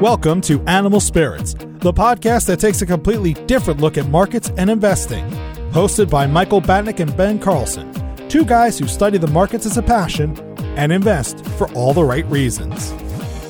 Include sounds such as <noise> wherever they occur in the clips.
Welcome to Animal Spirits, the podcast that takes a completely different look at markets and investing. Hosted by Michael Batnick and Ben Carlson, two guys who study the markets as a passion and invest for all the right reasons.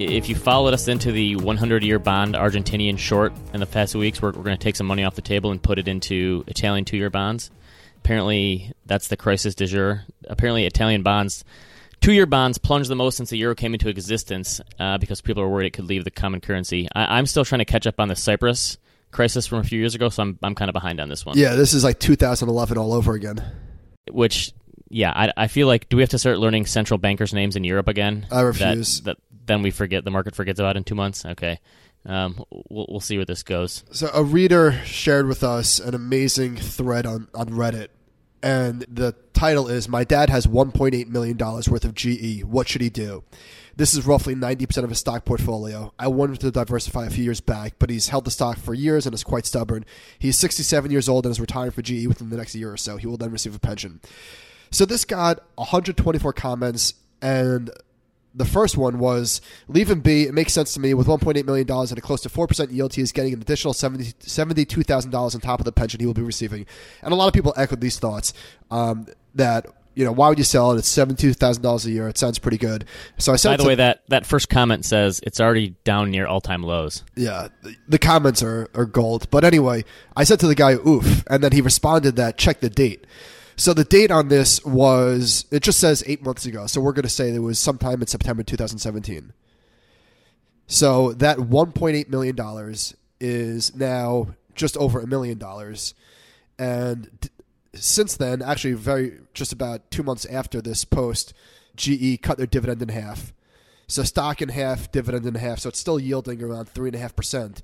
If you followed us into the 100 year bond Argentinian short in the past weeks, we're, we're going to take some money off the table and put it into Italian two year bonds. Apparently, that's the crisis du jour. Apparently, Italian bonds, two year bonds, plunged the most since the euro came into existence uh, because people are worried it could leave the common currency. I, I'm still trying to catch up on the Cyprus crisis from a few years ago, so I'm, I'm kind of behind on this one. Yeah, this is like 2011 all over again. Which, yeah, I, I feel like, do we have to start learning central bankers' names in Europe again? I refuse. That, that then we forget the market forgets about in two months. Okay, um, we'll we'll see where this goes. So a reader shared with us an amazing thread on on Reddit, and the title is "My dad has 1.8 million dollars worth of GE. What should he do?" This is roughly 90% of his stock portfolio. I wanted to diversify a few years back, but he's held the stock for years and is quite stubborn. He's 67 years old and is retiring for GE within the next year or so. He will then receive a pension. So this got 124 comments and the first one was leave him be. It makes sense to me. With $1.8 million and a close to 4% yield, he is getting an additional $70, $72,000 on top of the pension he will be receiving. And a lot of people echoed these thoughts um, that, you know, why would you sell it? It's $72,000 a year. It sounds pretty good. So I said, by the to, way, that, that first comment says it's already down near all time lows. Yeah, the comments are, are gold. But anyway, I said to the guy, oof. And then he responded that check the date. So the date on this was it just says eight months ago. So we're going to say it was sometime in September 2017. So that 1.8 million dollars is now just over a million dollars, and since then, actually, very just about two months after this post, GE cut their dividend in half. So stock in half, dividend in half. So it's still yielding around three and a half percent.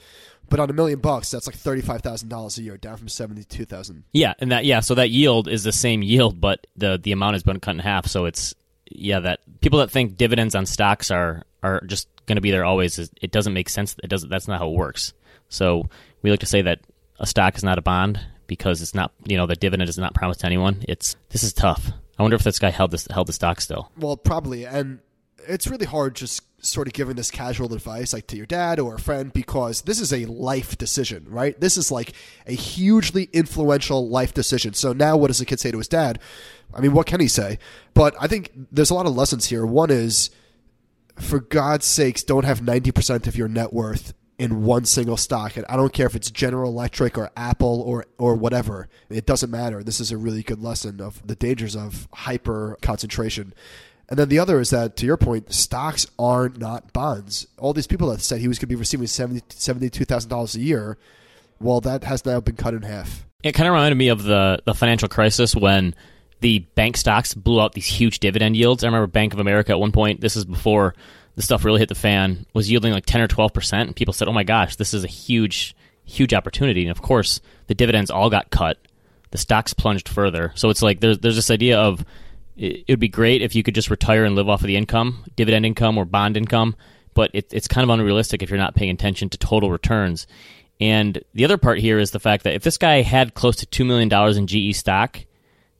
But on a million bucks, that's like thirty five thousand dollars a year, down from seventy two thousand. Yeah, and that yeah, so that yield is the same yield, but the the amount has been cut in half. So it's yeah, that people that think dividends on stocks are are just going to be there always, it doesn't make sense. It doesn't. That's not how it works. So we like to say that a stock is not a bond because it's not you know the dividend is not promised to anyone. It's this is tough. I wonder if this guy held this held the stock still. Well, probably, and it's really hard just sort of giving this casual advice like to your dad or a friend because this is a life decision, right? This is like a hugely influential life decision. So now what does the kid say to his dad? I mean, what can he say? But I think there's a lot of lessons here. One is for God's sakes, don't have 90% of your net worth in one single stock. And I don't care if it's General Electric or Apple or or whatever. It doesn't matter. This is a really good lesson of the dangers of hyper concentration. And then the other is that, to your point, stocks are not bonds. All these people that said he was going to be receiving $72,000 a year, well, that has now been cut in half. It kind of reminded me of the, the financial crisis when the bank stocks blew out these huge dividend yields. I remember Bank of America at one point, this is before the stuff really hit the fan, was yielding like 10 or 12%. And people said, oh my gosh, this is a huge, huge opportunity. And of course, the dividends all got cut. The stocks plunged further. So it's like there's, there's this idea of it would be great if you could just retire and live off of the income, dividend income or bond income, but it, it's kind of unrealistic if you're not paying attention to total returns. And the other part here is the fact that if this guy had close to $2 million in GE stock,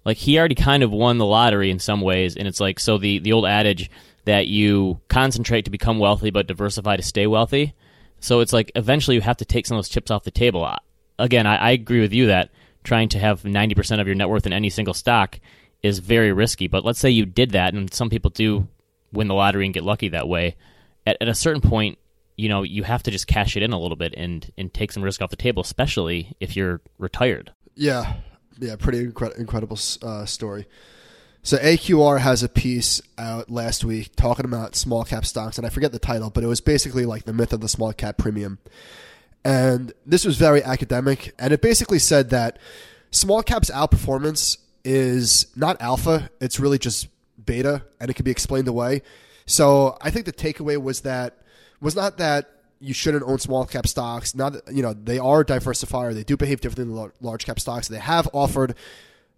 like he already kind of won the lottery in some ways. And it's like, so the, the old adage that you concentrate to become wealthy but diversify to stay wealthy. So it's like eventually you have to take some of those chips off the table. Again, I, I agree with you that trying to have 90% of your net worth in any single stock is very risky. But let's say you did that, and some people do win the lottery and get lucky that way. At, at a certain point, you know, you have to just cash it in a little bit and and take some risk off the table, especially if you're retired. Yeah, yeah, pretty incre- incredible uh, story. So AQR has a piece out last week talking about small cap stocks, and I forget the title, but it was basically like the myth of the small cap premium. And this was very academic, and it basically said that small caps outperformance is not alpha, it's really just beta, and it can be explained away. So I think the takeaway was that was not that you shouldn't own small cap stocks. Now that you know they are diversifier, they do behave differently than large cap stocks. They have offered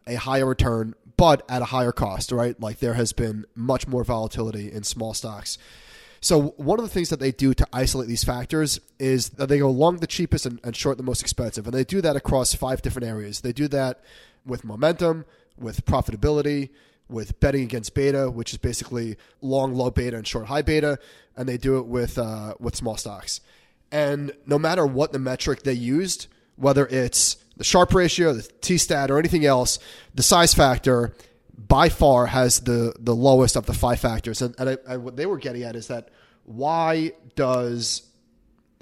a higher return, but at a higher cost, right? Like there has been much more volatility in small stocks. So one of the things that they do to isolate these factors is that they go long the cheapest and, and short the most expensive, and they do that across five different areas. They do that with momentum, with profitability, with betting against beta, which is basically long low beta and short high beta, and they do it with uh, with small stocks. And no matter what the metric they used, whether it's the Sharpe ratio, the T stat, or anything else, the size factor by far has the the lowest of the five factors. And, and, I, and what they were getting at is that why does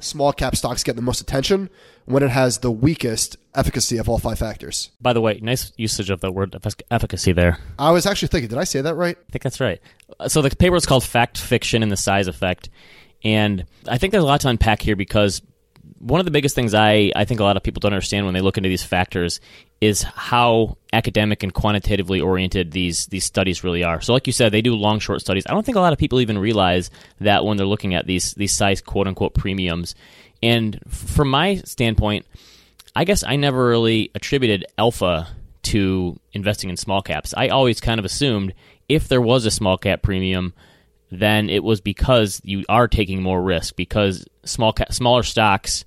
small cap stocks get the most attention when it has the weakest efficacy of all five factors? By the way, nice usage of the word efficacy there. I was actually thinking, did I say that right? I think that's right. Uh, so the paper is called Fact Fiction and the Size Effect. And I think there's a lot to unpack here because one of the biggest things I, I think a lot of people don't understand when they look into these factors is how academic and quantitatively oriented these these studies really are. So, like you said, they do long short studies. I don't think a lot of people even realize that when they're looking at these these size quote unquote premiums. And from my standpoint, I guess I never really attributed alpha to investing in small caps. I always kind of assumed if there was a small cap premium, then it was because you are taking more risk because small ca- smaller stocks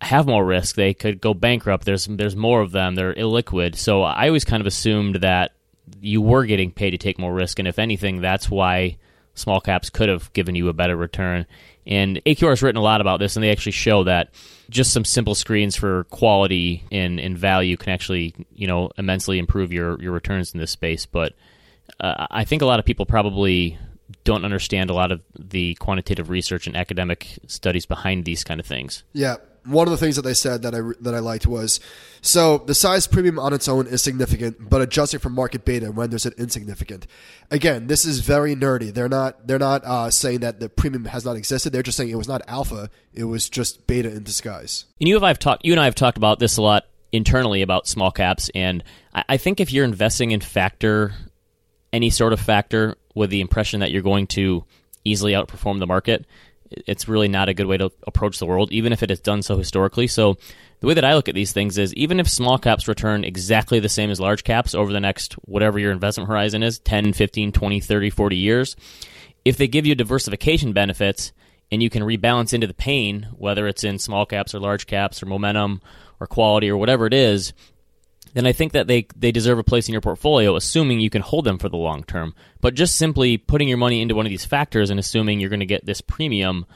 have more risk. They could go bankrupt. There's there's more of them. They're illiquid. So I always kind of assumed that you were getting paid to take more risk, and if anything, that's why small caps could have given you a better return. And AQR has written a lot about this, and they actually show that just some simple screens for quality and, and value can actually, you know, immensely improve your, your returns in this space. But uh, I think a lot of people probably don't understand a lot of the quantitative research and academic studies behind these kind of things. Yeah, one of the things that they said that I that I liked was so the size premium on its own is significant, but adjusting for market beta renders it insignificant. Again, this is very nerdy. They're not they're not uh, saying that the premium has not existed. They're just saying it was not alpha. It was just beta in disguise. And you have I've talked you and I have talked about this a lot internally about small caps, and I, I think if you're investing in factor any sort of factor with the impression that you're going to easily outperform the market, it's really not a good way to approach the world, even if it has done so historically. So, the way that I look at these things is even if small caps return exactly the same as large caps over the next whatever your investment horizon is 10, 15, 20, 30, 40 years if they give you diversification benefits and you can rebalance into the pain, whether it's in small caps or large caps or momentum or quality or whatever it is, then I think that they, they deserve a place in your portfolio, assuming you can hold them for the long term. But just simply putting your money into one of these factors and assuming you're going to get this premium,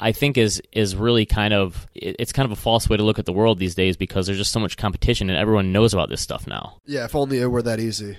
I think is is really kind of it's kind of a false way to look at the world these days because there's just so much competition and everyone knows about this stuff now. Yeah, if only it were that easy.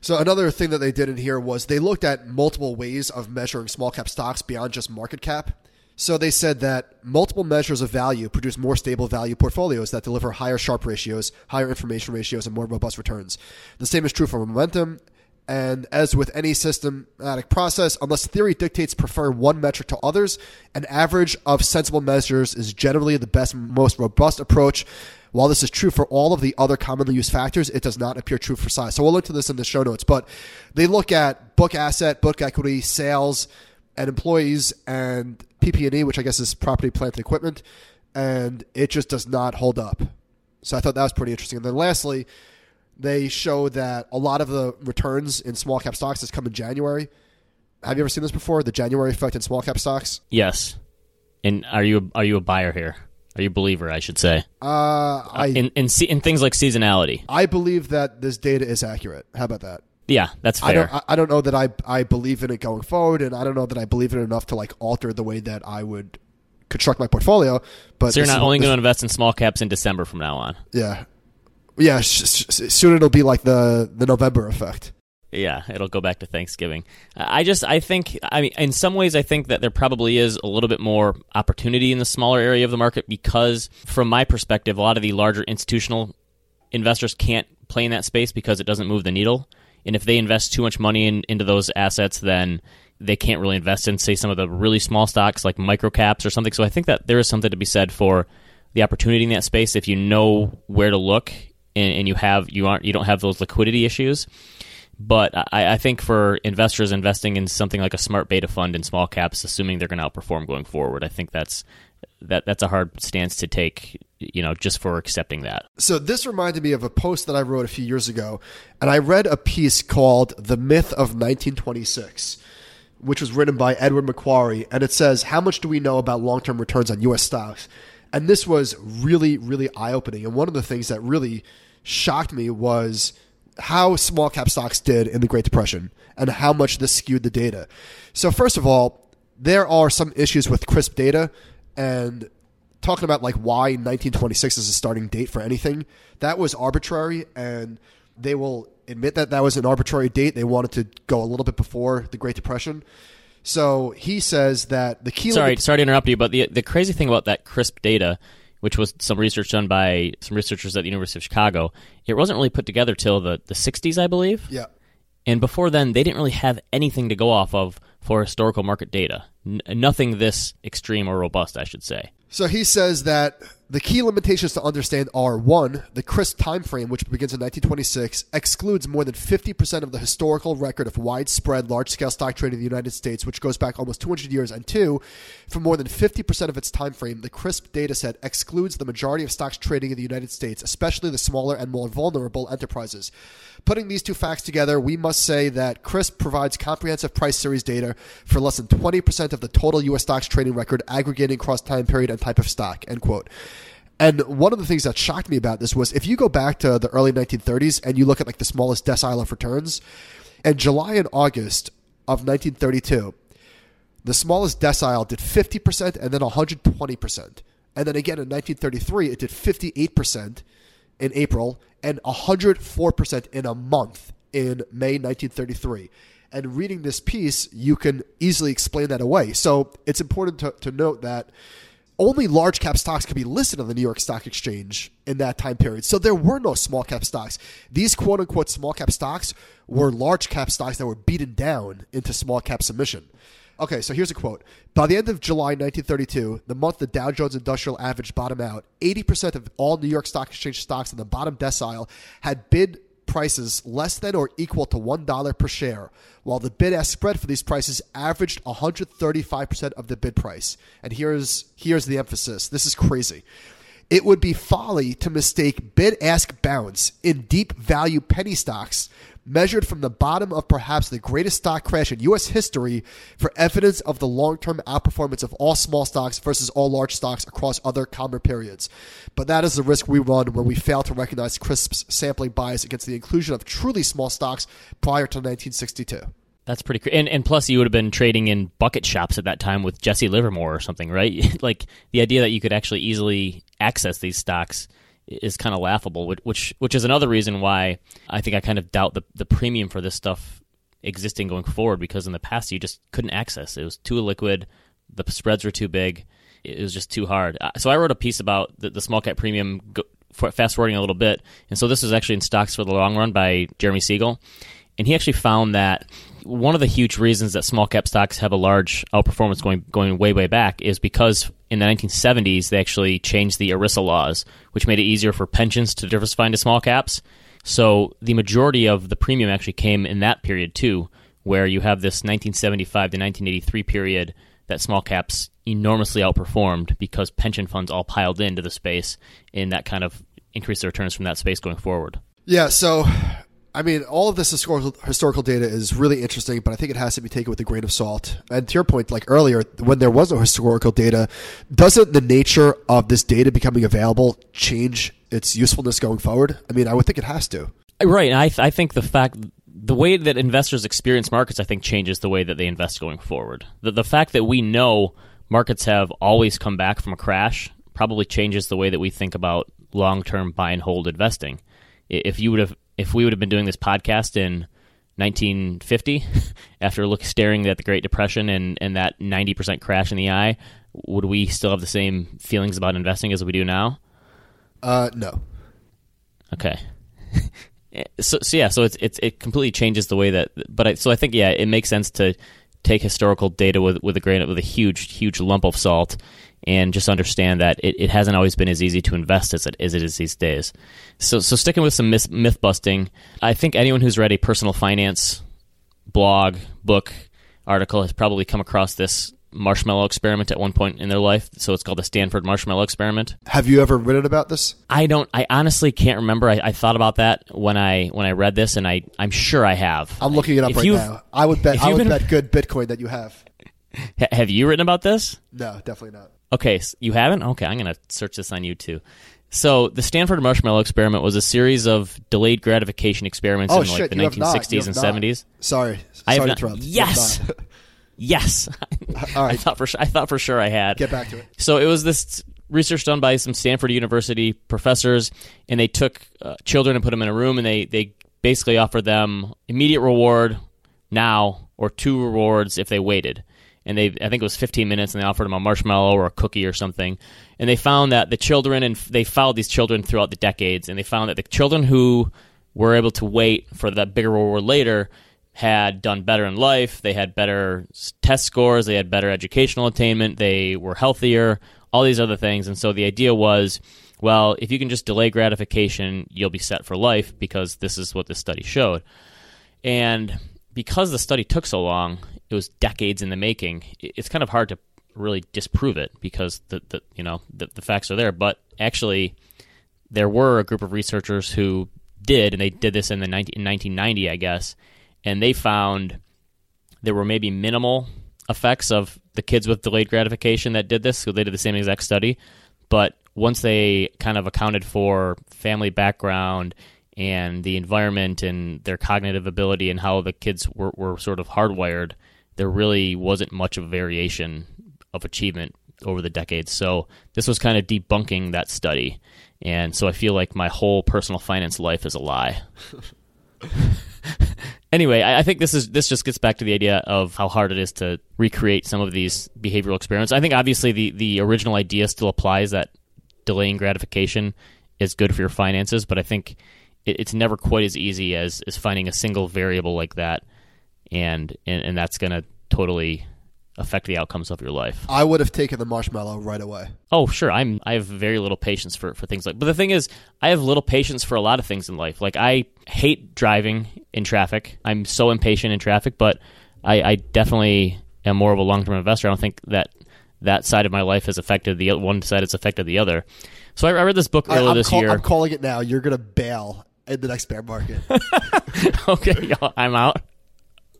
So another thing that they did in here was they looked at multiple ways of measuring small cap stocks beyond just market cap. So they said that multiple measures of value produce more stable value portfolios that deliver higher Sharpe ratios, higher information ratios, and more robust returns. The same is true for momentum. And as with any systematic process, unless theory dictates prefer one metric to others, an average of sensible measures is generally the best, most robust approach. While this is true for all of the other commonly used factors, it does not appear true for size. So we'll look to this in the show notes. But they look at book asset, book equity, sales, and employees, and PP&E, which I guess is property, plant, and equipment, and it just does not hold up. So I thought that was pretty interesting. And then lastly, they show that a lot of the returns in small cap stocks has come in January. Have you ever seen this before? The January effect in small cap stocks? Yes. And are you are you a buyer here? Are you a believer? I should say. Uh, I in in, in things like seasonality. I believe that this data is accurate. How about that? Yeah, that's fair. I don't, I don't know that I I believe in it going forward, and I don't know that I believe in it enough to like alter the way that I would construct my portfolio. But so you're not only going to invest in small caps in December from now on. Yeah, yeah. Sh- sh- soon it'll be like the the November effect. Yeah, it'll go back to Thanksgiving. I just I think I mean in some ways I think that there probably is a little bit more opportunity in the smaller area of the market because from my perspective a lot of the larger institutional investors can't play in that space because it doesn't move the needle. And if they invest too much money in, into those assets, then they can't really invest in, say, some of the really small stocks like microcaps or something. So I think that there is something to be said for the opportunity in that space if you know where to look and, and you have you aren't you don't have those liquidity issues. But I, I think for investors investing in something like a smart beta fund in small caps, assuming they're going to outperform going forward, I think that's that that's a hard stance to take. You know, just for accepting that. So this reminded me of a post that I wrote a few years ago, and I read a piece called "The Myth of 1926." Which was written by Edward McQuarrie, and it says, How much do we know about long term returns on US stocks? And this was really, really eye opening. And one of the things that really shocked me was how small cap stocks did in the Great Depression and how much this skewed the data. So, first of all, there are some issues with CRSP data and talking about like why 1926 is a starting date for anything. That was arbitrary and they will admit that that was an arbitrary date. They wanted to go a little bit before the Great Depression. So he says that the key. Sorry, sorry to interrupt you, but the the crazy thing about that CRSP data, which was some research done by some researchers at the University of Chicago, it wasn't really put together till the the 60s, I believe. Yeah. And before then, they didn't really have anything to go off of for historical market data. N- nothing this extreme or robust, I should say. So he says that the key limitations to understand are one, the CRSP time frame, which begins in 1926, excludes more than 50% of the historical record of widespread large-scale stock trading in the United States, which goes back almost 200 years. And two, for more than 50% of its time frame, the CRSP data set excludes the majority of stocks trading in the United States, especially the smaller and more vulnerable enterprises. Putting these two facts together, we must say that CRSP provides comprehensive price series data for less than 20% of the total U.S. stocks trading record aggregating across time period and type of stock, end quote. And one of the things that shocked me about this was if you go back to the early 1930s and you look at like the smallest decile of returns, in July and August of 1932, the smallest decile did 50% and then 120%. And then again in 1933, it did 58% in April and 104% in a month in May 1933. And reading this piece, you can easily explain that away. So it's important to, to note that only large cap stocks could be listed on the New York Stock Exchange in that time period. So there were no small cap stocks. These quote unquote small cap stocks were large cap stocks that were beaten down into small cap submission. Okay, so here's a quote. By the end of July 1932, the month the Dow Jones Industrial Average bottomed out, 80% of all New York Stock Exchange stocks in the bottom decile had bid prices less than or equal to $1 per share, while the bid ask spread for these prices averaged 135% of the bid price. And here's, here's the emphasis this is crazy. It would be folly to mistake bid ask bounce in deep value penny stocks measured from the bottom of perhaps the greatest stock crash in U.S. history for evidence of the long term outperformance of all small stocks versus all large stocks across other calmer periods. But that is the risk we run when we fail to recognize CRSP's sampling bias against the inclusion of truly small stocks prior to 1962. That's pretty. Cr- and and plus, you would have been trading in bucket shops at that time with Jesse Livermore or something, right? <laughs> like the idea that you could actually easily access these stocks is kind of laughable, which which is another reason why I think I kind of doubt the the premium for this stuff existing going forward because in the past you just couldn't access it was too liquid, the spreads were too big, it was just too hard. Uh, so I wrote a piece about the, the small cap premium. fast forwarding a little bit, and so this is actually in Stocks for the Long Run by Jeremy Siegel, and he actually found that one of the huge reasons that small cap stocks have a large outperformance going going way way back is because in the 1970s they actually changed the ERISA laws, which made it easier for pensions to diversify into small caps. So the majority of the premium actually came in that period too, where you have this 1975 to 1983 period that small caps enormously outperformed because pension funds all piled into the space, and that kind of increased the returns from that space going forward. Yeah, so I mean, all of this historical, historical data is really interesting, but I think it has to be taken with a grain of salt. And to your point, like earlier, when there was no historical data, doesn't the nature of this data becoming available change its usefulness going forward? I mean, I would think it has to. Right. I, th- I think the fact, the way that investors experience markets, I think changes the way that they invest going forward. The, the fact that we know markets have always come back from a crash probably changes the way that we think about long term buy and hold investing. If you would have if we would have been doing this podcast in 1950, <laughs> after look staring at the Great Depression and, and that 90% crash in the eye, would we still have the same feelings about investing as we do now? Uh, no. Okay. <laughs> so, so yeah, so it's, it's it completely changes the way that. But I, so I think yeah, it makes sense to take historical data with with a grain with a huge huge lump of salt and just understand that it, it hasn't always been as easy to invest as it, as it is these days. So, so sticking with some myth, myth busting, I think anyone who's read a personal finance blog, book, article has probably come across this marshmallow experiment at one point in their life. So it's called the Stanford Marshmallow Experiment. Have you ever written about this? I don't. I honestly can't remember. I, I thought about that when I when I read this, and I I'm sure I have. I'm looking it up If right now. I would bet. I would been- bet good Bitcoin that you have. Have you written about this? No, definitely not. Okay, s- you haven't? Okay, I'm going to search this on YouTube. So, the Stanford Marshmallow Experiment was a series of delayed gratification experiments Oh in like shit! the you have not. You 1960s and not. 70s. Sorry. I Sorry have to not- Yes. not. <laughs> Yes, <laughs> All I thought for I thought for sure I had. Get back to it. So it was this research done by some Stanford University professors, and they took uh, children and put them in a room, and they they basically offered them immediate reward now or two rewards if they waited. And they, I think it was 15 minutes, and they offered them a marshmallow or a cookie or something. And they found that the children, and they followed these children throughout the decades, and they found that the children who were able to wait for that bigger reward later had done better in life. They had better test scores. They had better educational attainment. They were healthier. All these other things. And so the idea was, well, if you can just delay gratification, you'll be set for life because this is what this study showed. And because the study took so long, it was decades in the making. It's kind of hard to really disprove it because the, the you know the, the facts are there. But actually, there were a group of researchers who did, and they did this in the 19, in 1990, I guess, and they found there were maybe minimal effects of the kids with delayed gratification that did this. So they did the same exact study, but once they kind of accounted for family background and the environment and their cognitive ability and how the kids were, were sort of hardwired, there really wasn't much of a variation of achievement over the decades. So this was kind of debunking that study. And so I feel like my whole personal finance life is a lie. <laughs> anyway, I, I think this is this just gets back to the idea of how hard it is to recreate some of these behavioral experiments. I think obviously the the original idea still applies that delaying gratification is good for your finances, but I think it, it's never quite as easy as as finding a single variable like that, and and, and that's going to totally affect the outcomes of your life. I would have taken the marshmallow right away. Oh, sure. I'm I have very little patience for, for things like. But the thing is, I have little patience for a lot of things in life. Like I hate driving in traffic. I'm so impatient in traffic. But I, I definitely am more of a long term investor. I don't think that that side of my life has affected the one side has affected the other. So I, I read this book I, earlier am this call- year. I'm calling it now. You're gonna bail in the next bear market. <laughs> okay, y'all, I'm out.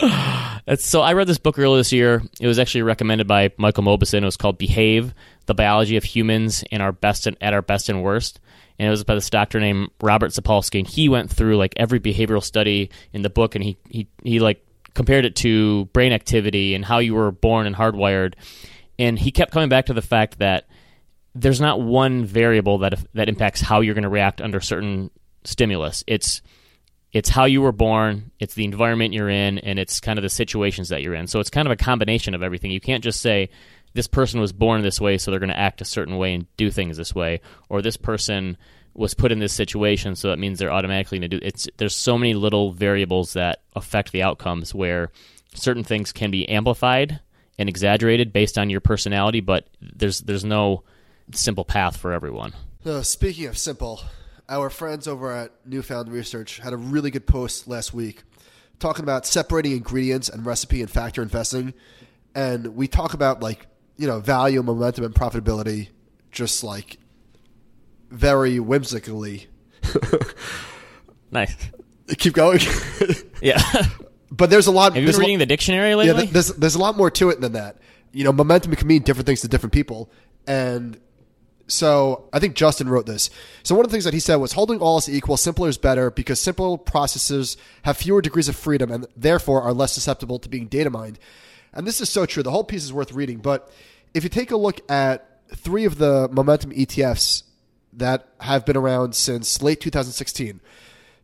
<sighs> So I read this book earlier this year. It was actually recommended by Michael Mauboussin. It was called "Behave: The Biology of Humans in Our Best and at Our Best and Worst." And it was by this doctor named Robert Sapolsky, and he went through like every behavioral study in the book, and he he he like compared it to brain activity and how you were born and hardwired. And he kept coming back to the fact that there's not one variable that that impacts how you're going to react under certain stimulus. It's it's how you were born, it's the environment you're in, and it's kind of the situations that you're in. So it's kind of a combination of everything. You can't just say this person was born this way, so they're going to act a certain way and do things this way, or this person was put in this situation, so that means they're automatically going to do. It's there's so many little variables that affect the outcomes where certain things can be amplified and exaggerated based on your personality, but there's there's no simple path for everyone. Uh, speaking of simple, our friends over at Newfound Research had a really good post last week talking about separating ingredients and recipe and factor investing. And we talk about like, you know, value, momentum, and profitability just like very whimsically. <laughs> Nice. Keep going. <laughs> Yeah. <laughs> but there's a lot. Have you been a lo- reading the dictionary lately? th- there's there's a lot more to it than that. You know, momentum can mean different things to different people, and so I think Justin wrote this. So one of the things that he said was holding all is equal, simpler is better because simple processes have fewer degrees of freedom and therefore are less susceptible to being data mined. And this is so true. The whole piece is worth reading. But if you take a look at three of the momentum ETFs that have been around since late 2016.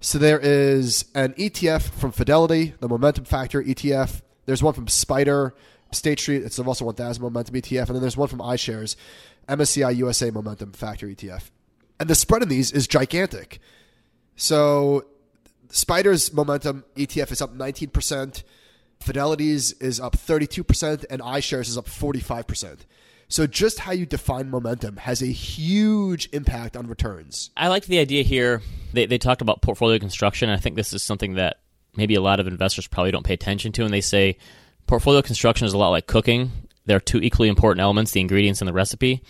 So there is an ETF from Fidelity, the Momentum Factor ETF. There's one from SPDR, State Street. It's Russell 1000 Momentum ETF, and then there's one from iShares, MSCI USA Momentum Factor ETF. And the spread in these is gigantic. So SPDR's Momentum ETF is up 19%, Fidelity's is up 32%, and iShares is up 45%. So just how you define momentum has a huge impact on returns. I liked the idea here. They, they talked about portfolio construction. I think this is something that maybe a lot of investors probably don't pay attention to. And they say portfolio construction is a lot like cooking. There are two equally important elements the ingredients and the recipe.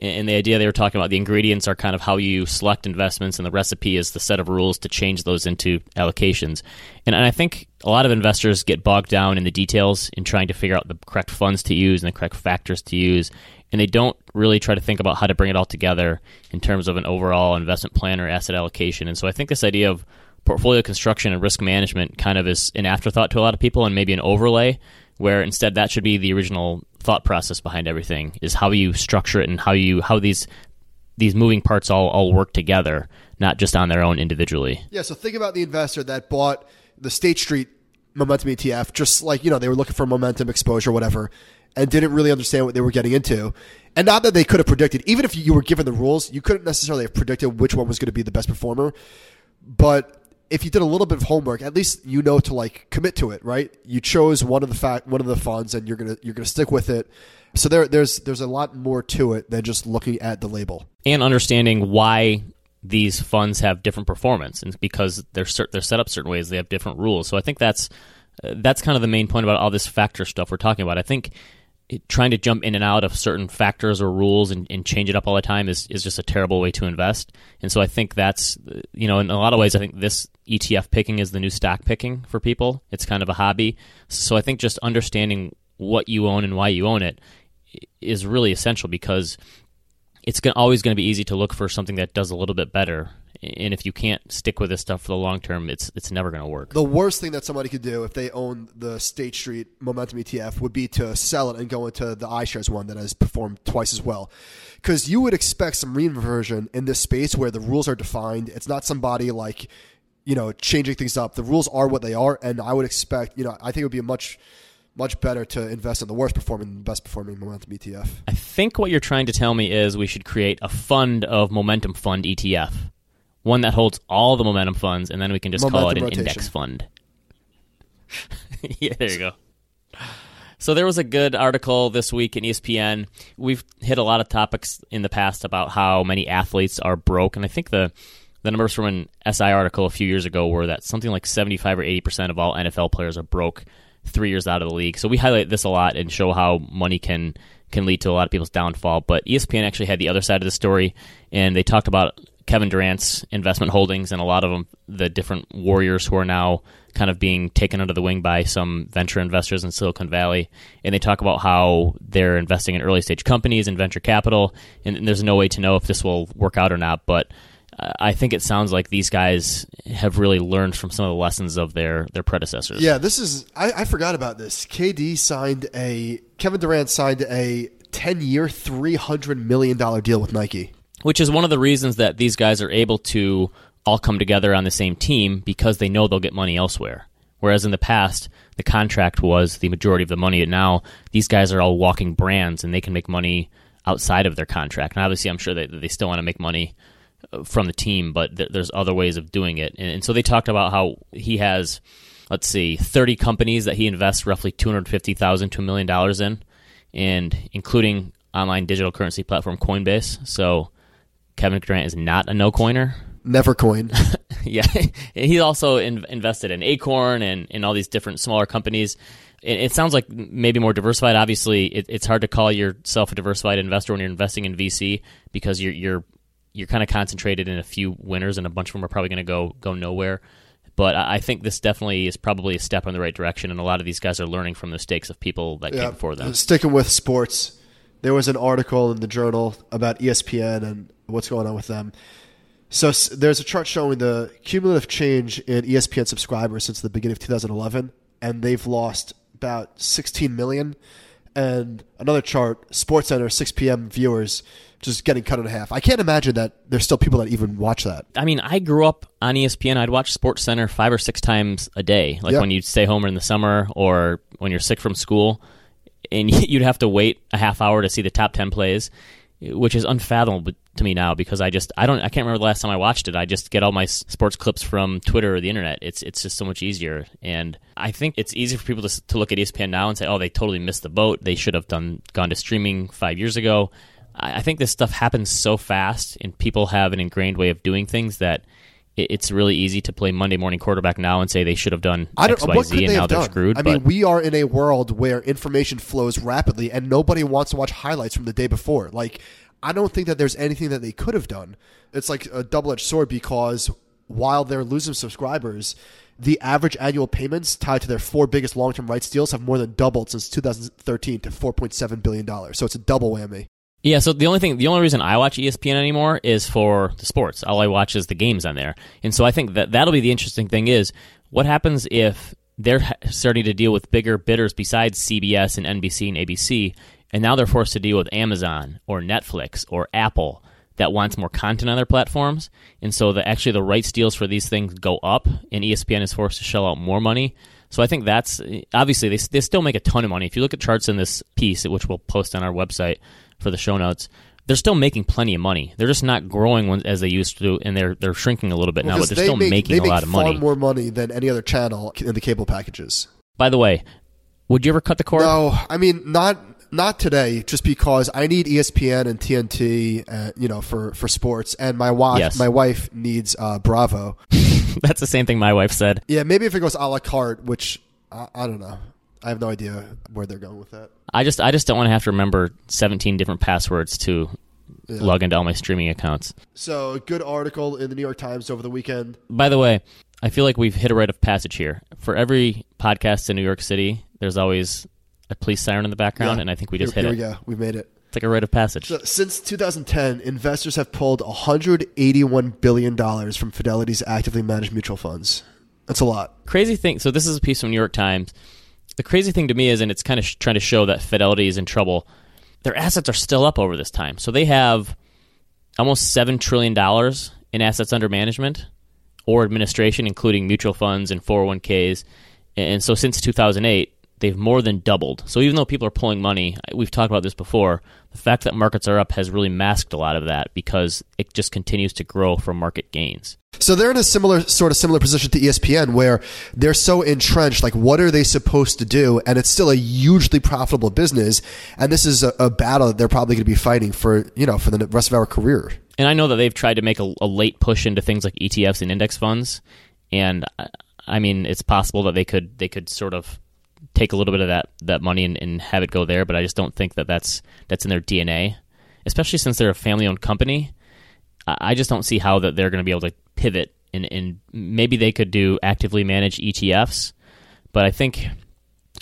And the idea they were talking about, the ingredients are kind of how you select investments, and the recipe is the set of rules to change those into allocations. And, and I think a lot of investors get bogged down in the details in trying to figure out the correct funds to use and the correct factors to use, and they don't really try to think about how to bring it all together in terms of an overall investment plan or asset allocation. And so I think this idea of portfolio construction and risk management kind of is an afterthought to a lot of people and maybe an overlay where instead that should be the original thought process behind everything is how you structure it and how you how these these moving parts all, all work together, not just on their own individually. Yeah, so think about the investor that bought the State Street momentum ETF, just like, you know, they were looking for momentum exposure, whatever, and didn't really understand what they were getting into. And not that they could have predicted, even if you were given the rules, you couldn't necessarily have predicted which one was going to be the best performer. But if you did a little bit of homework, at least you know to like commit to it, right? You chose one of the fact one of the funds, and you're gonna you're gonna stick with it. So there there's there's a lot more to it than just looking at the label and understanding why these funds have different performance, and because they're they're set up certain ways, they have different rules. So I think that's uh, that's kind of the main point about all this factor stuff we're talking about. I think trying to jump in and out of certain factors or rules and, and, change it up all the time is, is just a terrible way to invest. And so I think that's, you know, in a lot of ways, I think this ETF picking is the new stock picking for people. It's kind of a hobby. So I think just understanding what you own and why you own it is really essential because it's always going to be easy to look for something that does a little bit better and if you can't stick with this stuff for the long term, it's it's never going to work. The worst thing that somebody could do if they own the State Street Momentum ETF would be to sell it and go into the iShares one that has performed twice as well. Because you would expect some reinversion in this space where the rules are defined. It's not somebody like you know changing things up. The rules are what they are, and I would expect you know I think it would be a much much better to invest in the worst performing than the best performing momentum ETF. I think what you're trying to tell me is we should create a fund of momentum fund ETF one that holds all the momentum funds, and then we can just momentum call it an rotation. index fund. <laughs> yeah, there you go. So there was a good article this week in ESPN. We've hit a lot of topics in the past about how many athletes are broke, and I think the the numbers from an SI article a few years ago were that something like 75 or 80 percent of all NFL players are broke three years out of the league. So we highlight this a lot and show how money can can lead to a lot of people's downfall. But ESPN actually had the other side of the story, and they talked about Kevin Durant's investment holdings and a lot of them, the different warriors who are now kind of being taken under the wing by some venture investors in Silicon Valley. And they talk about how they're investing in early stage companies and venture capital. And, and there's no way to know if this will work out or not. But I think it sounds like these guys have really learned from some of the lessons of their, their predecessors. Yeah, this is, I, I forgot about this. KD signed a, Kevin Durant signed a 10 year, $300 million deal with Nike which is one of the reasons that these guys are able to all come together on the same team because they know they'll get money elsewhere. Whereas in the past, the contract was the majority of the money, and now these guys are all walking brands and they can make money outside of their contract. And obviously, I'm sure that they still want to make money from the team, but th- there's other ways of doing it. And, and so they talked about how he has, let's see, 30 companies that he invests roughly 250,000 to a million dollars in, and including online digital currency platform Coinbase. So Kevin Durant is not a no coiner. Never coin. <laughs> yeah, he also in, invested in Acorn and in all these different smaller companies. It, it sounds like maybe more diversified. Obviously, it, it's hard to call yourself a diversified investor when you're investing in VC because you're you're you're kind of concentrated in a few winners, and a bunch of them are probably going to go go nowhere. But I think this definitely is probably a step in the right direction, and a lot of these guys are learning from the mistakes of people that yeah, came before them. Sticking with sports, there was an article in the journal about ESPN and what's going on with them. So there's a chart showing the cumulative change in ESPN subscribers since the beginning of 2011, and they've lost about 16 million. And another chart, SportsCenter 6 p.m. viewers just getting cut in half. I can't imagine that there's still people that even watch that. I mean, I grew up on ESPN. I'd watch SportsCenter five or six times a day, like yep. when you'd stay home in the summer or when you're sick from school and <laughs> you'd have to wait a half hour to see the top 10 plays, which is unfathomable to me now because I just I don't I can't remember the last time I watched it. I just get all my sports clips from Twitter or the internet. It's it's just so much easier, and I think it's easy for people to to look at ESPN now and say, oh, they totally missed the boat. They should have done gone to streaming five years ago. I, I think this stuff happens so fast, and people have an ingrained way of doing things that it's really easy to play Monday morning quarterback now and say they should have done I don't, X, Y, could and they now they're done? screwed. I mean, we are in a world where information flows rapidly, and nobody wants to watch highlights from the day before. Like, I don't think that there's anything that they could have done. It's like a double edged sword because while they're losing subscribers, the average annual payments tied to their four biggest long term rights deals have more than doubled since 2013 to 4.7 billion dollars. So it's a double whammy. Yeah, so the only thing, the only reason I watch ESPN anymore is for the sports. All I watch is the games on there, and so I think that that'll be the interesting thing is what happens if they're starting to deal with bigger bidders besides CBS and NBC and ABC, and now they're forced to deal with Amazon or Netflix or Apple that wants more content on their platforms, and so the actually the rights deals for these things go up, and ESPN is forced to shell out more money. So I think that's obviously they, they still make a ton of money. If you look at charts in this piece, which we'll post on our website for the show notes, they're still making plenty of money. They're just not growing as they used to, and they're they're shrinking a little bit now, but they're they still make, making they a make lot of money. far more money than any other channel in the cable packages. By the way, would you ever cut the cord? No, I mean not not today. Just because I need ESPN and TNT, uh, you know, for for sports, and my wife Yes. my wife needs uh, Bravo. <laughs> That's the same thing my wife said. Yeah, maybe if it goes a la carte, which I, I don't know. I have no idea where they're going with that. I just I just don't want to have to remember 17 different passwords to log into all my streaming accounts. So, a good article in the New York Times over the weekend. By the way, I feel like we've hit a rite of passage here. For every podcast in New York City, there's always a police siren in the background, Yeah. and I think we just here, hit here it. we go. We made it. It's like a rite of passage. So, since 2010, investors have pulled 181 billion dollars from Fidelity's actively managed mutual funds. That's a lot. crazy thing. So this is a piece from New York Times. The crazy thing to me is, and it's kind of sh- trying to show that Fidelity is in trouble. Their assets are still up over this time. So they have almost seven trillion dollars in assets under management or administration, including mutual funds and 401ks. And so since 2008, they've more than doubled. So even though people are pulling money, we've talked about this before, the fact that markets are up has really masked a lot of that because it just continues to grow from market gains. So they're in a similar sort of similar position to ESPN where they're so entrenched like what are they supposed to do and it's still a hugely profitable business and this is a, a battle that they're probably going to be fighting for, you know, for the rest of our career. and I know that they've tried to make a, a late push into things like ETFs and index funds, and I- I mean it's possible that they could they could sort of take a little bit of that that money and, and have it go there, but I just don't think that that's that's in their DNA, especially since they're a family owned company. I just don't see how that they're going to be able to pivot and, and maybe they could do actively manage ETFs, but I think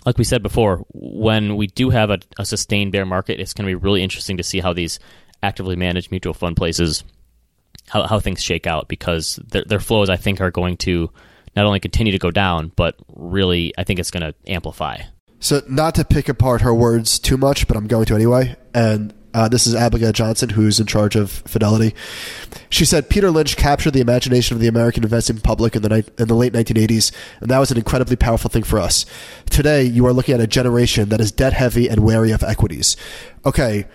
like we said before, when we do have a, a sustained bear market, it's going to be really interesting to see how these actively managed mutual fund places, how, how things shake out because their, their flows, I think, are going to not only continue to go down, but really, I think it's going to amplify. So not to pick apart her words too much, but I'm going to anyway. And uh, this is Abigail Johnson, who's in charge of Fidelity. She said Peter Lynch captured the imagination of the American investing public in the ni- in the late 1980s, and that was an incredibly powerful thing for us. Today, you are looking at a generation that is debt heavy and wary of equities. Okay,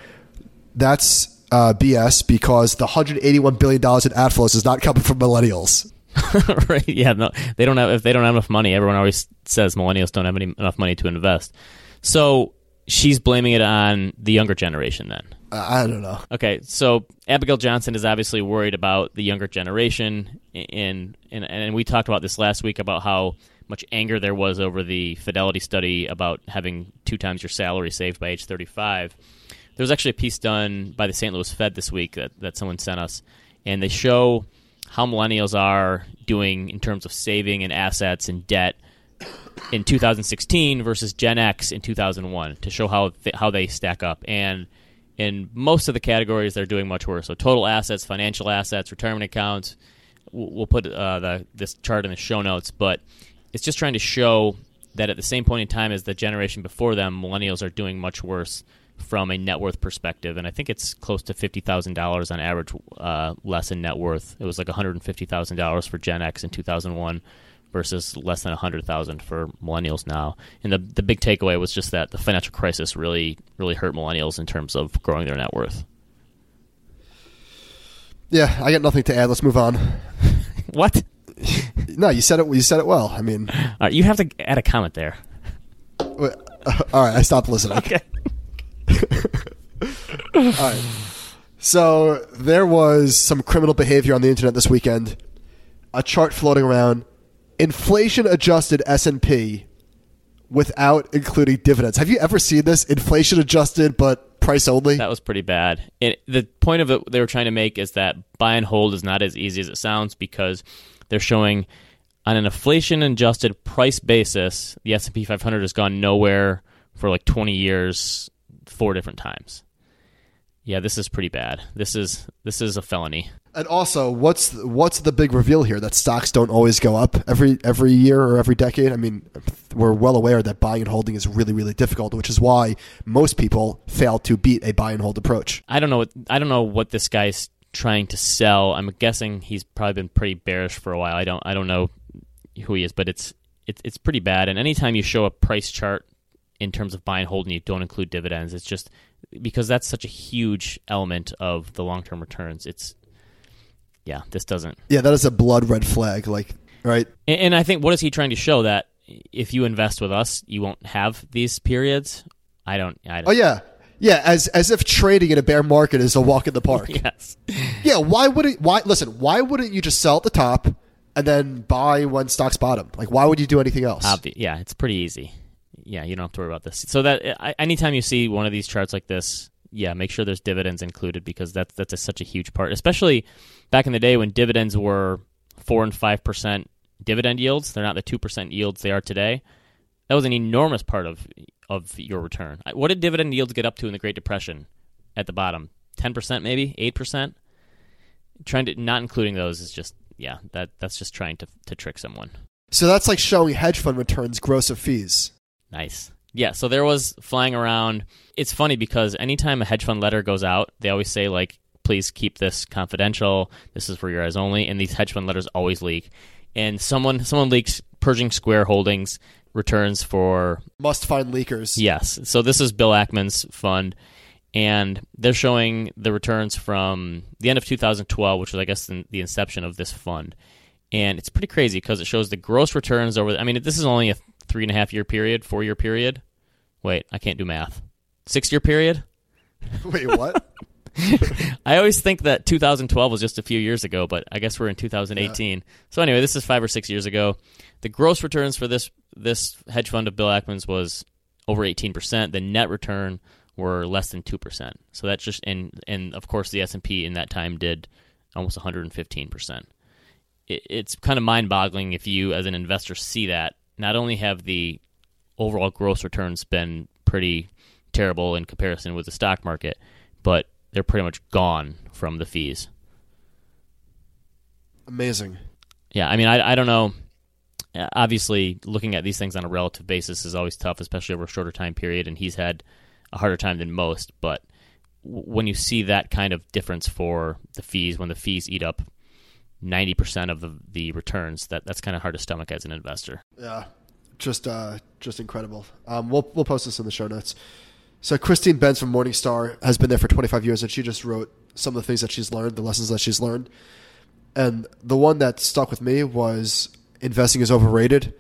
that's uh, BS because the 181 billion dollars in outflows is not coming from millennials. <laughs> right? Yeah, no, they don't have if they don't have enough money. Everyone always says millennials don't have any, enough money to invest. So she's blaming it on the younger generation. Then, I don't know. okay. So Abigail Johnson is obviously worried about the younger generation, and and and we talked about this last week about how much anger there was over the Fidelity study about having two times your salary saved by age thirty five. There was actually a piece done by the St. Louis Fed this week that, that someone sent us, and they show how millennials are doing in terms of saving and assets and debt in 2016 versus Gen X in 2001 to show how th- how they stack up. And in most of the categories, they're doing much worse. So total assets, financial assets, retirement accounts. We'll put uh, the this chart in the show notes, but it's just trying to show that at the same point in time as the generation before them, millennials are doing much worse from a net worth perspective, and I think it's close to fifty thousand dollars on average uh, less in net worth. It was like one hundred and fifty thousand dollars for Gen X in two thousand one versus less than a hundred thousand for millennials now. And the the big takeaway was just that the financial crisis really really hurt millennials in terms of growing their net worth. Yeah, I got nothing to add. Let's move on. <laughs> What? <laughs> No, you said it. You said it well. I mean, right, you have to add a comment there. uh, all right. I stopped listening. <laughs> Okay. <laughs> All right. So there was some criminal behavior on the internet this weekend. A chart floating around: inflation adjusted S and P without including dividends. Have you ever seen this? Inflation adjusted, but price only. That was pretty bad. The point of it they were trying to make is that buy and hold is not as easy as it sounds because they're showing on an inflation adjusted price basis, the S&P 500 has gone nowhere for like 20 years four different times. Yeah, this is pretty bad. This is this is a felony. And also, what's what's the big reveal here? That stocks don't always go up every every year or every decade. I mean, we're well aware that buying and holding is really really difficult, which is why most people fail to beat a buy and hold approach. I don't know what I don't know what this guy's trying to sell. I'm guessing he's probably been pretty bearish for a while. I don't I don't know who he is, but it's it's it's pretty bad. And anytime you show a price chart in terms of buy and hold and you don't include dividends, it's just because that's such a huge element of the long term returns. It's yeah, this doesn't. Yeah, that is a blood red flag. Like, right? And, and I think what is he trying to show that if you invest with us, you won't have these periods. I don't. I don't Oh yeah, yeah. As as if trading in a bear market is a walk in the park. <laughs> Yes. Yeah. Why wouldn't why listen? Why wouldn't you just sell at the top and then buy when stocks bottom? Like, why would you do anything else? Obvi- yeah, it's pretty easy. Yeah, you don't have to worry about this. So that anytime you see one of these charts like this, yeah, make sure there's dividends included because that's that's a, such a huge part. Especially back in the day when dividends were four and five percent dividend yields. They're not the two percent yields they are today. That was an enormous part of of your return. What did dividend yields get up to in the Great Depression? At the bottom, ten percent, maybe eight percent. Trying to not including those is just yeah that that's just trying to to trick someone. So that's like showing hedge fund returns gross of fees. Nice. Yeah, so there was flying around. It's funny because anytime a hedge fund letter goes out, they always say like, "Please keep this confidential. This is for your eyes only." And these hedge fund letters always leak. And someone someone leaks Pershing Square Holdings returns for Must find leakers. yes. So this is Bill Ackman's fund, and they're showing the returns from the end of 2012, which was I guess the, the inception of this fund. And it's pretty crazy because it shows the gross returns over. I mean, this is only a three and a half year period, four year period. Wait, I can't do math. Six year period? <laughs> Wait, what? <laughs> I always think that 2012 was just a few years ago, but I guess we're in 2018. So anyway, this is five or six years ago. The gross returns for this this hedge fund of Bill Ackman's was over 18 percent. The net return were less than two percent. So that's just and and of course the S and P in that time did almost 115 percent. It's kind of mind boggling if you as an investor see that. Not only have the overall gross returns been pretty terrible in comparison with the stock market, but they're pretty much gone from the fees. Amazing. Yeah, I mean, I, I don't know. Uh, Obviously, looking at these things on a relative basis is always tough, especially over a shorter time period, and he's had a harder time than most. But w- when you see that kind of difference for the fees, when the fees eat up 90% of the, the returns, that, that's kind of hard to stomach as an investor. Yeah, just uh, just incredible. Um, we'll we'll post this in the show notes. So Christine Benz from Morningstar has been there for 25 years, and she just wrote some of the things that she's learned, the lessons that she's learned. And the one that stuck with me was investing is overrated,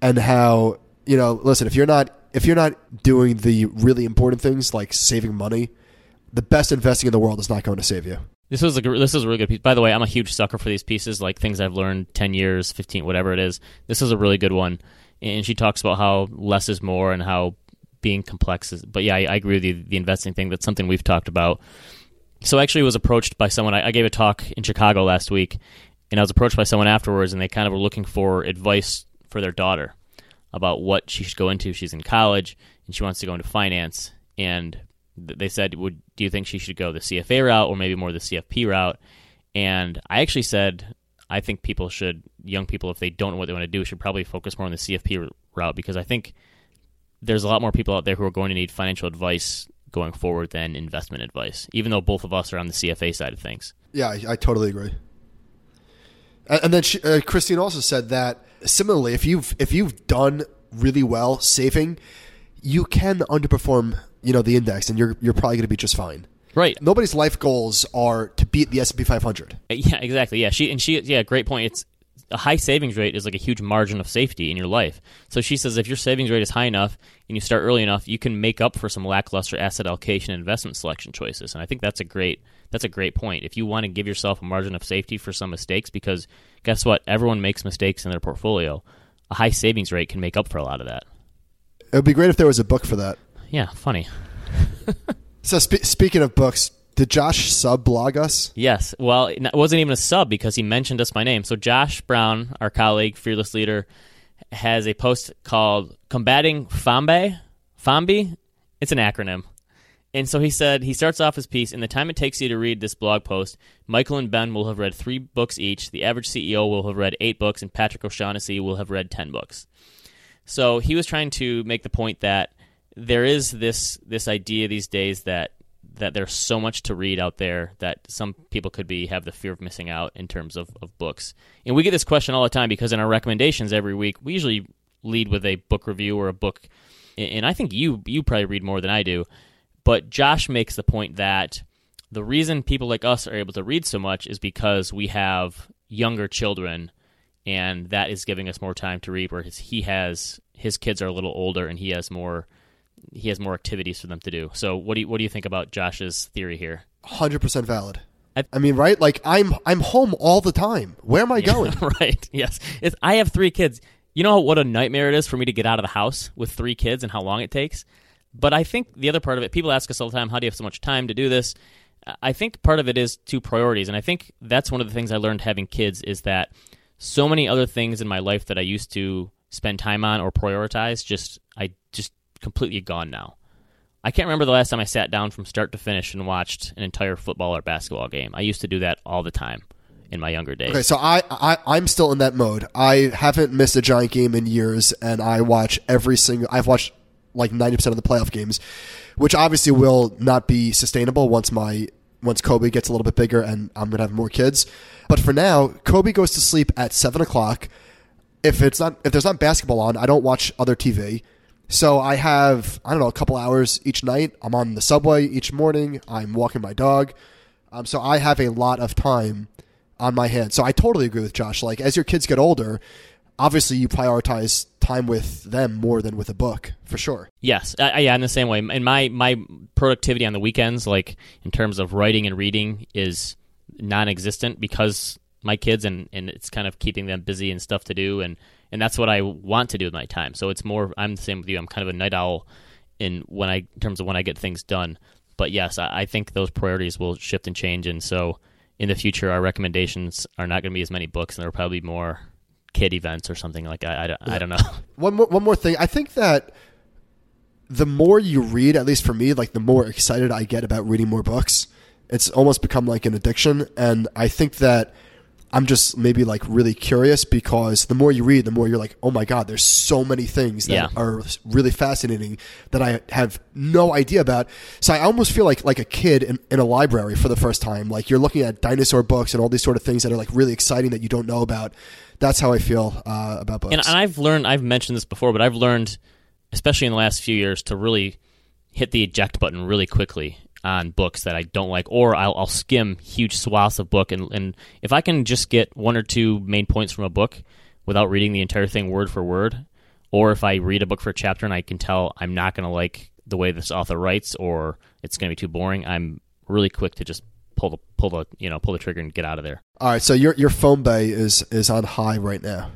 and how you know, listen, if you're not if you're not doing the really important things like saving money, the best investing in the world is not going to save you. This was a this is a really good piece. By the way, I'm a huge sucker for these pieces, like things I've learned ten years, fifteen, whatever it is. This is a really good one, and she talks about how less is more and how being complex is. But yeah, I, I agree with you. The investing thing that's something we've talked about. So I actually was approached by someone. I, I gave a talk in Chicago last week, and I was approached by someone afterwards, and they kind of were looking for advice for their daughter about what she should go into. She's in college and she wants to go into finance, and they said, "Would do you think she should go the CFA route or maybe more the CFP route?" And I actually said, I think people should, young people, if they don't know what they want to do, should probably focus more on the CFP route because I think there's a lot more people out there who are going to need financial advice going forward than investment advice, even though both of us are on the CFA side of things. Yeah, I, I totally agree. And, and then she, uh, Christine also said that similarly, if you've if you've done really well saving, you can underperform, you know, the index, and you're you're probably going to be just fine. Right. Nobody's life goals are to beat the S and P 500. Yeah, exactly. Yeah, she and she. Yeah, great point. It's a high savings rate is like a huge margin of safety in your life. So she says if your savings rate is high enough and you start early enough, you can make up for some lackluster asset allocation and investment selection choices. And I think that's a great that's a great point. If you want to give yourself a margin of safety for some mistakes, because guess what, everyone makes mistakes in their portfolio. A high savings rate can make up for a lot of that. It would be great if there was a book for that. Yeah, funny. So spe- speaking of books, did Josh sub blog us? Yes. Well, it wasn't even a sub because he mentioned us by name. So Josh Brown, our colleague, fearless leader, has a post called "Combating Fambe." Fambi. It's an acronym. And so he said he starts off his piece. In the time it takes you to read this blog post, Michael and Ben will have read three books each. The average CEO will have read eight books, and Patrick O'Shaughnessy will have read ten books. So he was trying to make the point that there is this this idea these days that that there's so much to read out there that some people could be have the fear of missing out in terms of, of books. And we get this question all the time because in our recommendations every week we usually lead with a book review or a book and I think you you probably read more than I do. But Josh makes the point that the reason people like us are able to read so much is because we have younger children and that is giving us more time to read whereas he has his kids are a little older and he has more he has more activities for them to do. So what do you what do you think about Josh's theory here? Hundred percent valid. I- I mean, right? Like I'm I'm home all the time. Where am I <laughs> going? <laughs> right. Yes. It's, I have three kids. You know what a nightmare it is for me to get out of the house with three kids and how long it takes. But I think the other part of it, people ask us all the time, how do you have so much time to do this? I think part of it is two priorities, and I think that's one of the things I learned having kids is that so many other things in my life that I used to spend time on or prioritize just I just completely gone now. I can't remember the last time I sat down from start to finish and watched an entire football or basketball game. I used to do that all the time in my younger days. Okay, so I, I I'm still in that mode. I haven't missed a giant game in years, and I watch every single. I've watched like ninety percent of the playoff games, which obviously will not be sustainable once my once Kobe gets a little bit bigger and I'm gonna have more kids. But for now, Kobe goes to sleep at seven o'clock. If it's not if there's not basketball on, I don't watch other TV. So I have I don't know a couple hours each night. I'm on the subway each morning. I'm walking my dog. Um, so I have a lot of time on my hands. So I totally agree with Josh. Like as your kids get older, obviously you prioritize time with them more than with a book for sure. Yes, yeah, in the same way. And my my productivity on the weekends, like in terms of writing and reading, is non-existent because my kids and and it's kind of keeping them busy and stuff to do, and and that's what I want to do with my time. So it's more. I'm the same with you. I'm kind of a night owl in when I in terms of when I get things done. But yes, I, I think those priorities will shift and change, and so in the future, our recommendations are not going to be as many books, and there will probably be more kid events or something like I, I, don't- I don't know. <laughs> One more one more thing. I think that the more you read, at least for me, like the more excited I get about reading more books. It's almost become like an addiction, and I think that I'm just maybe like really curious because the more you read, the more you're like, oh my god, there's so many things that Yeah. are really fascinating that I have no idea about. So I almost feel like like a kid in, in a library for the first time. Like you're looking at dinosaur books and all these sort of things that are like really exciting that you don't know about. That's how I feel uh, about books. And, and I've learned, I've mentioned this before, but I've learned, especially in the last few years, to really hit the eject button really quickly on books that I don't like, or I'll, I'll skim huge swaths of book. And, and if I can just get one or two main points from a book without reading the entire thing word for word, or if I read a book for a chapter and I can tell I'm not going to like the way this author writes, or it's going to be too boring, I'm really quick to just pull the pull the you know pull the trigger and get out of there. All right, so your your phone bay is is on high right now.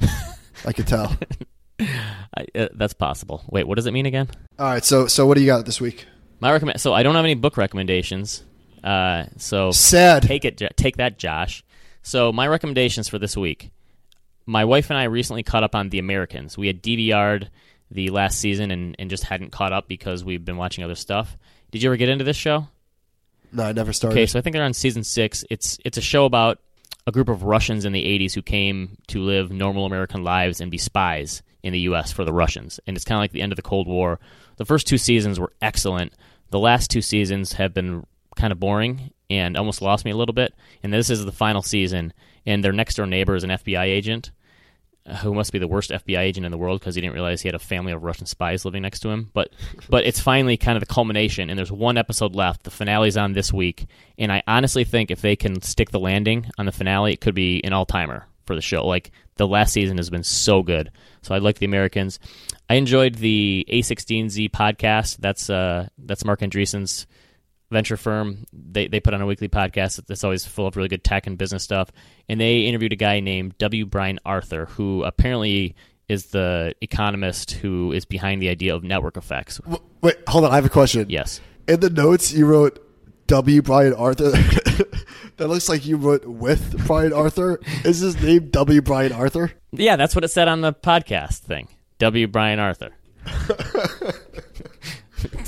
<laughs> I can tell. <laughs> I, uh, that's possible. Wait, what does it mean again? All right, so so what do you got this week? My recommend. So I don't have any book recommendations. Uh, so Sad. take it, take that, Josh. So my recommendations for this week. My wife and I recently caught up on The Americans. We had DVR'd the last season and, and just hadn't caught up because we've been watching other stuff. Did you ever get into this show? No, I never started. Okay, so I think they're on season six. It's it's a show about a group of Russians in the '80s who came to live normal American lives and be spies in the U.S. for the Russians, and it's kind of like the end of the Cold War. The first two seasons were excellent. The last two seasons have been kind of boring and almost lost me a little bit. And this is the final season, and their next door neighbor is an FBI agent. Uh, who must be the worst FBI agent in the world because he didn't realize he had a family of Russian spies living next to him. But <laughs> but it's finally kind of the culmination, and there's one episode left. The finale's on this week, and I honestly think if they can stick the landing on the finale, it could be an all timer for the show. Like the last season has been so good. So I like the Americans. I enjoyed the A16Z podcast. That's uh that's Marc Andreessen's venture firm. They they put on a weekly podcast that's always full of really good tech and business stuff. And they interviewed a guy named W. Brian Arthur, who apparently is the economist who is behind the idea of network effects. Wait, hold on. I have a question. Yes. In the notes, you wrote W. Brian Arthur. <laughs> that looks like you wrote with Brian Arthur. Is his name W. Brian Arthur? Yeah, that's what it said on the podcast thing. W. Brian Arthur. <laughs>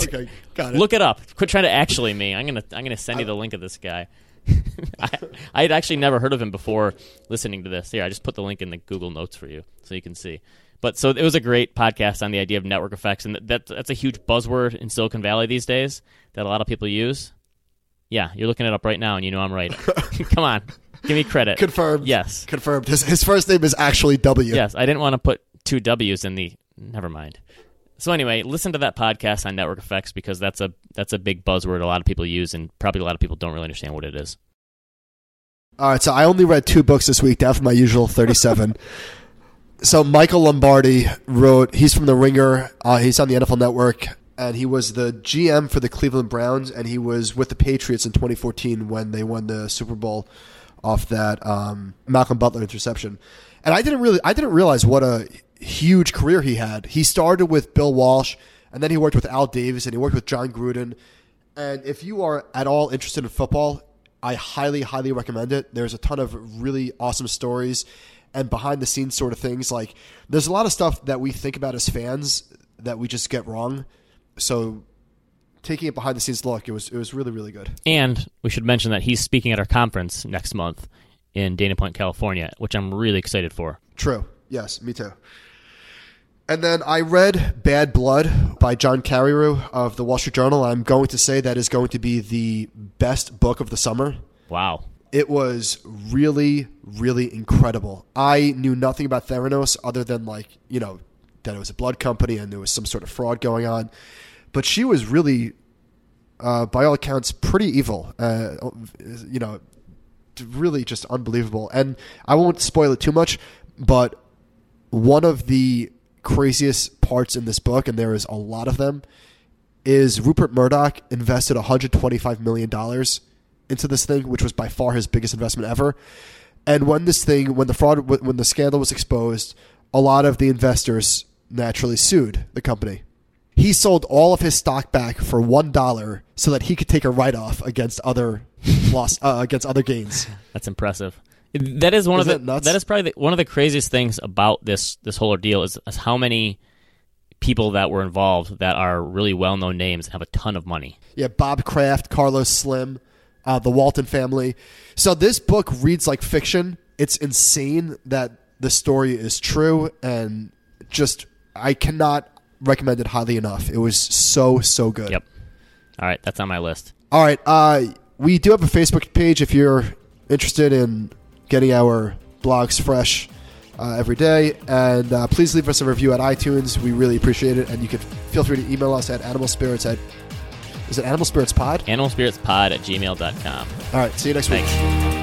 Okay, got it. Look it up. Quit trying to actually me. I'm gonna I'm gonna send you the link of this guy. <laughs> I, I had actually never heard of him before listening to this. Here, I just put the link in the Google Notes for you so you can see. But so it was a great podcast on the idea of network effects, and that that's a huge buzzword in Silicon Valley these days that a lot of people use. Yeah, you're looking it up right now, and you know I'm right. <laughs> <laughs> Come on, give me credit. Confirmed. Yes, Confirmed. His, his first name is actually W. yes. I didn't want to put two W's in the. Never mind. So anyway, listen to that podcast on network effects because that's a that's a big buzzword a lot of people use, and probably a lot of people don't really understand what it is. All right, so I only read two books this week, down from my usual 37. <laughs> so Michael Lombardi wrote, he's from The Ringer, uh, he's on the NFL Network, and he was the GM for the Cleveland Browns, and he was with the Patriots in 2014 when they won the Super Bowl off that um, Malcolm Butler interception. And I didn't really, I didn't realize what a huge career he had. He started with Bill Walsh, and then he worked with Al Davis, and he worked with Jon Gruden. And if you are at all interested in football, I highly, highly recommend it. There's a ton of really awesome stories and behind the scenes sort of things. Like, there's a lot of stuff that we think about as fans that we just get wrong. So, taking it behind the scenes look, it was it was really, really good. And we should mention that he's speaking at our conference next month in Dana Point, California, which I'm really excited for. True. Yes, me too. And then I read Bad Blood by John Carreyrou of the Wall Street Journal. I'm going to say that is going to be the best book of the summer. Wow. It was really, really incredible. I knew nothing about Theranos other than like, you know, that it was a blood company and there was some sort of fraud going on. But she was really, uh, by all accounts, pretty evil. Uh, you know, really just unbelievable. And I won't spoil it too much, but one of the craziest parts in this book, and there is a lot of them, is Rupert Murdoch invested $125 million into this thing, which was by far his biggest investment ever. And when this thing, when the fraud, when the scandal was exposed, a lot of the investors naturally sued the company. He sold all of his stock back for one dollar so that he could take a write off against other <laughs> loss uh, against other gains. That's impressive. That is one Isn't of the that is probably the, one of the craziest things about this this whole ordeal is, is how many people that were involved that are really well known names and have a ton of money. Yeah, Bob Kraft, Carlos Slim, uh, the Walton family. So this book reads like fiction. It's insane that the story is true, and just I cannot recommend it highly enough. It was so so good. Yep. All right, that's on my list. All right, uh, we do have a Facebook page if you're interested in getting our blogs fresh uh, every day. And uh, please leave us a review at iTunes. We really appreciate it. And you can feel free to email us at animalspirits at is it animal spirits pod? Animalspiritspod at gmail.com. All right, see you next week. Thanks.